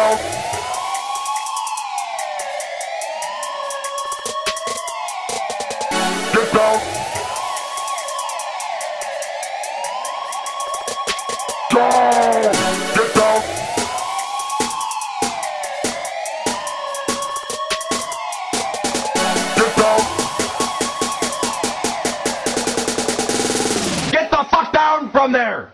Get down. Down. Get down. Get down. Get the fuck down from there!